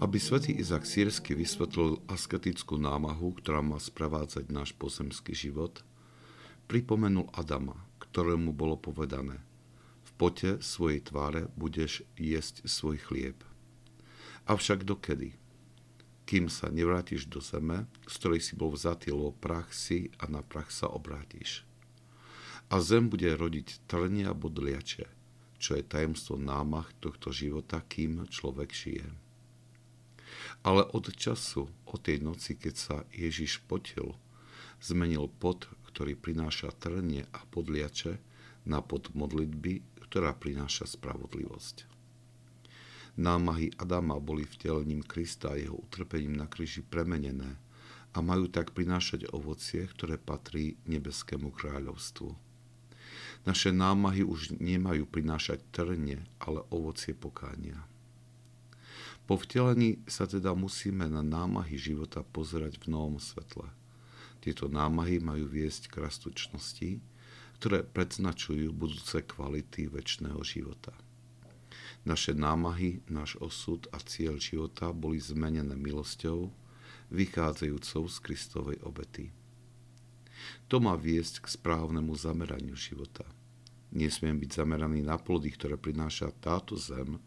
Aby svätý Izak Sírsky vysvetlil asketickú námahu, ktorá má sprevádzať náš pozemský život, pripomenul Adama, ktorému bolo povedané v pote svojej tváre budeš jesť svoj chlieb. Avšak dokedy? Kým sa nevrátiš do zeme, z ktorej si bol vzatý, lebo prach si a na prach sa obrátiš. A zem bude rodiť trnie a bodliače, čo je tajemstvo námach tohto života, kým človek žije. Ale od času, od tej noci, keď sa Ježiš potil, zmenil pot, ktorý prináša trnie a podliače, na pod modlitby, ktorá prináša spravodlivosť. Námahy Adama boli vtelením Krista a jeho utrpením na kríži premenené a majú tak prinášať ovocie, ktoré patrí nebeskému kráľovstvu. Naše námahy už nemajú prinášať trnie, ale ovocie pokánia. Po vtelení sa teda musíme na námahy života pozerať v novom svetle. Tieto námahy majú viesť k rastučnosti, ktoré predznačujú budúce kvality väčšného života. Naše námahy, náš osud a cieľ života boli zmenené milosťou, vychádzajúcou z Kristovej obety. To má viesť k správnemu zameraniu života. Nesmiem byť zameraný na plody, ktoré prináša táto zem,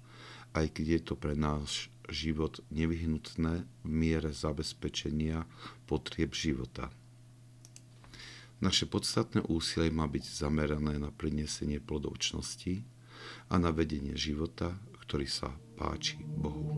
aj keď je to pre náš život nevyhnutné v miere zabezpečenia potrieb života. Naše podstatné úsilie má byť zamerané na prinesenie plodovčnosti a na vedenie života, ktorý sa páči Bohu.